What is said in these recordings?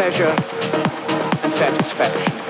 pleasure and satisfaction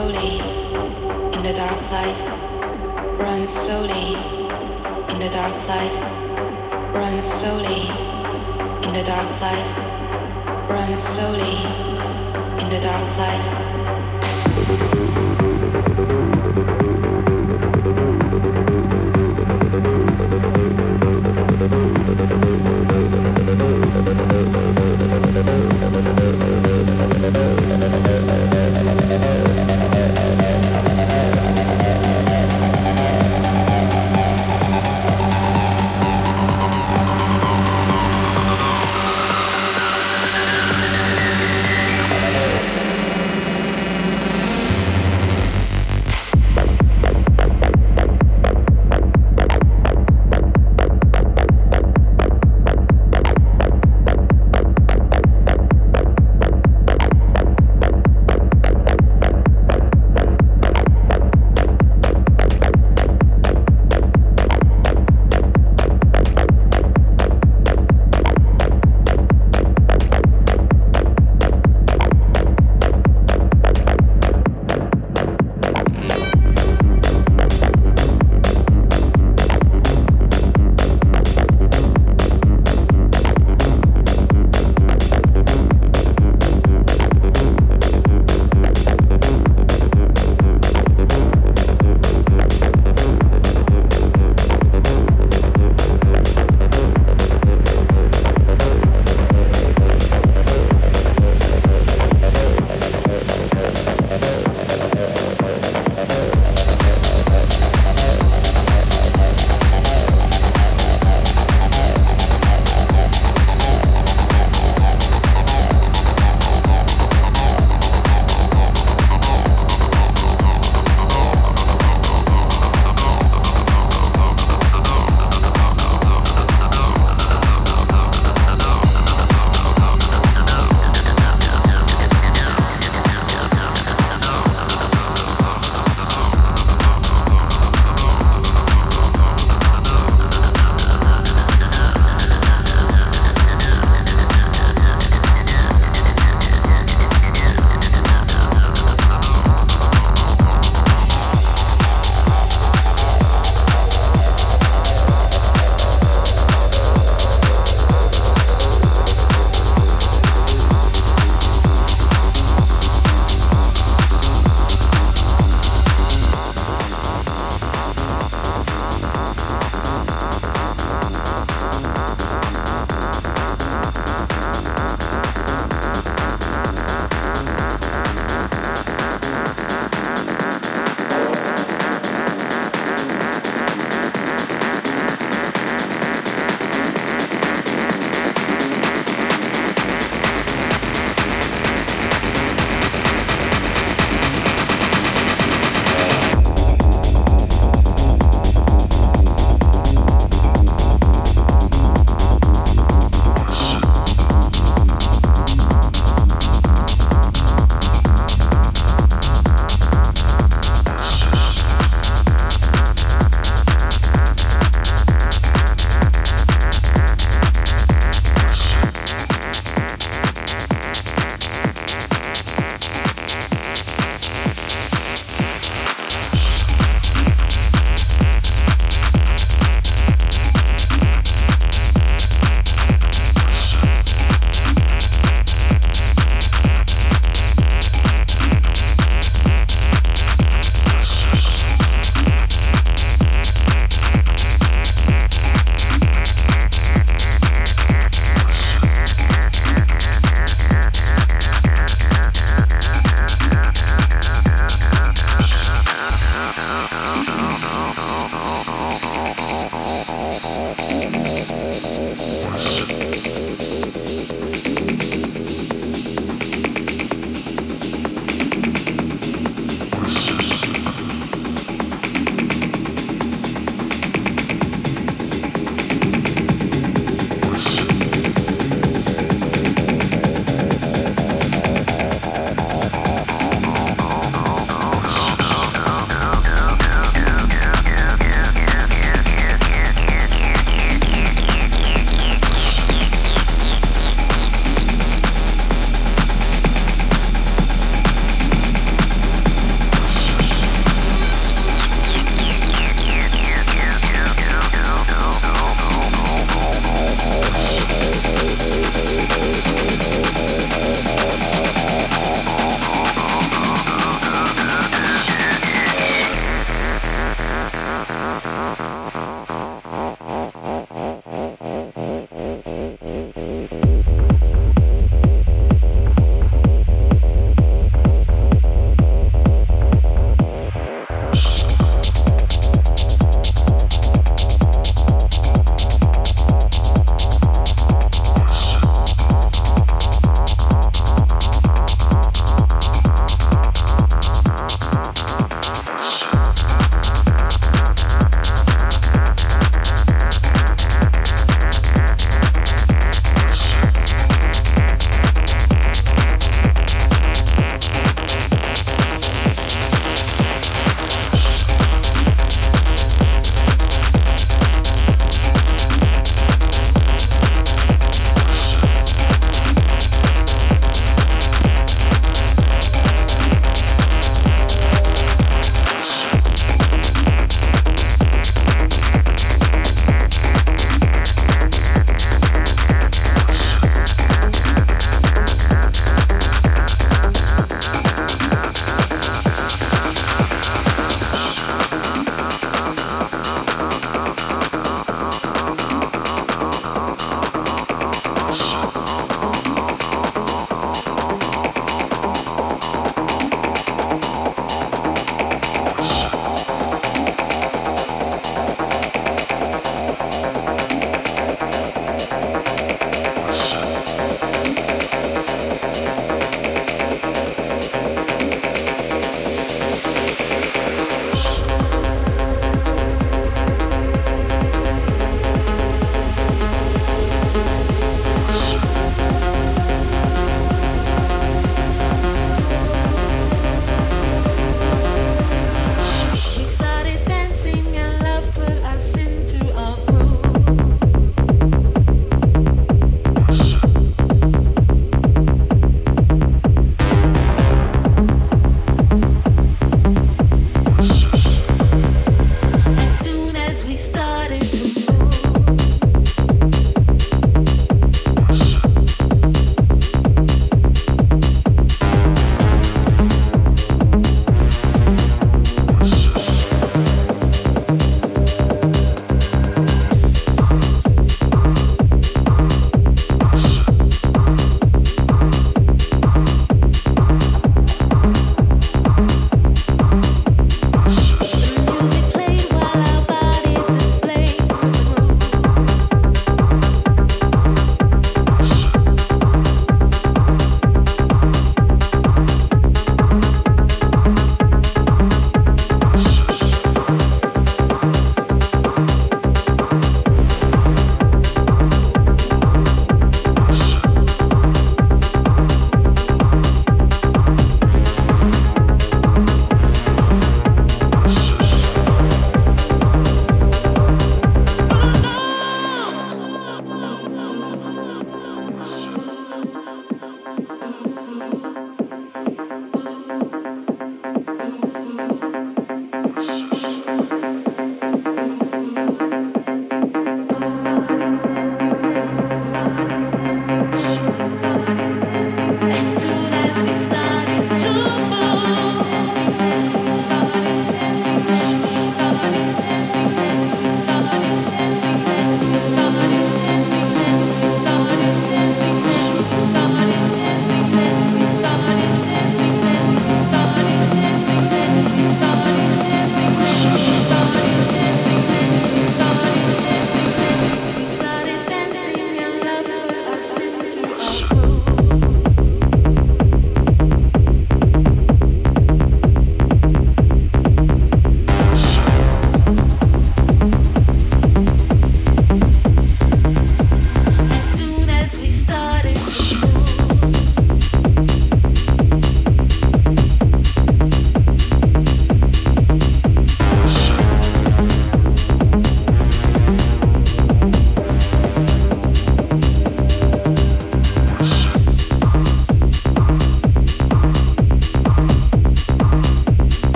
slowly in the dark light. Run slowly in the dark light. Run slowly in the dark light. Run slowly in the dark light.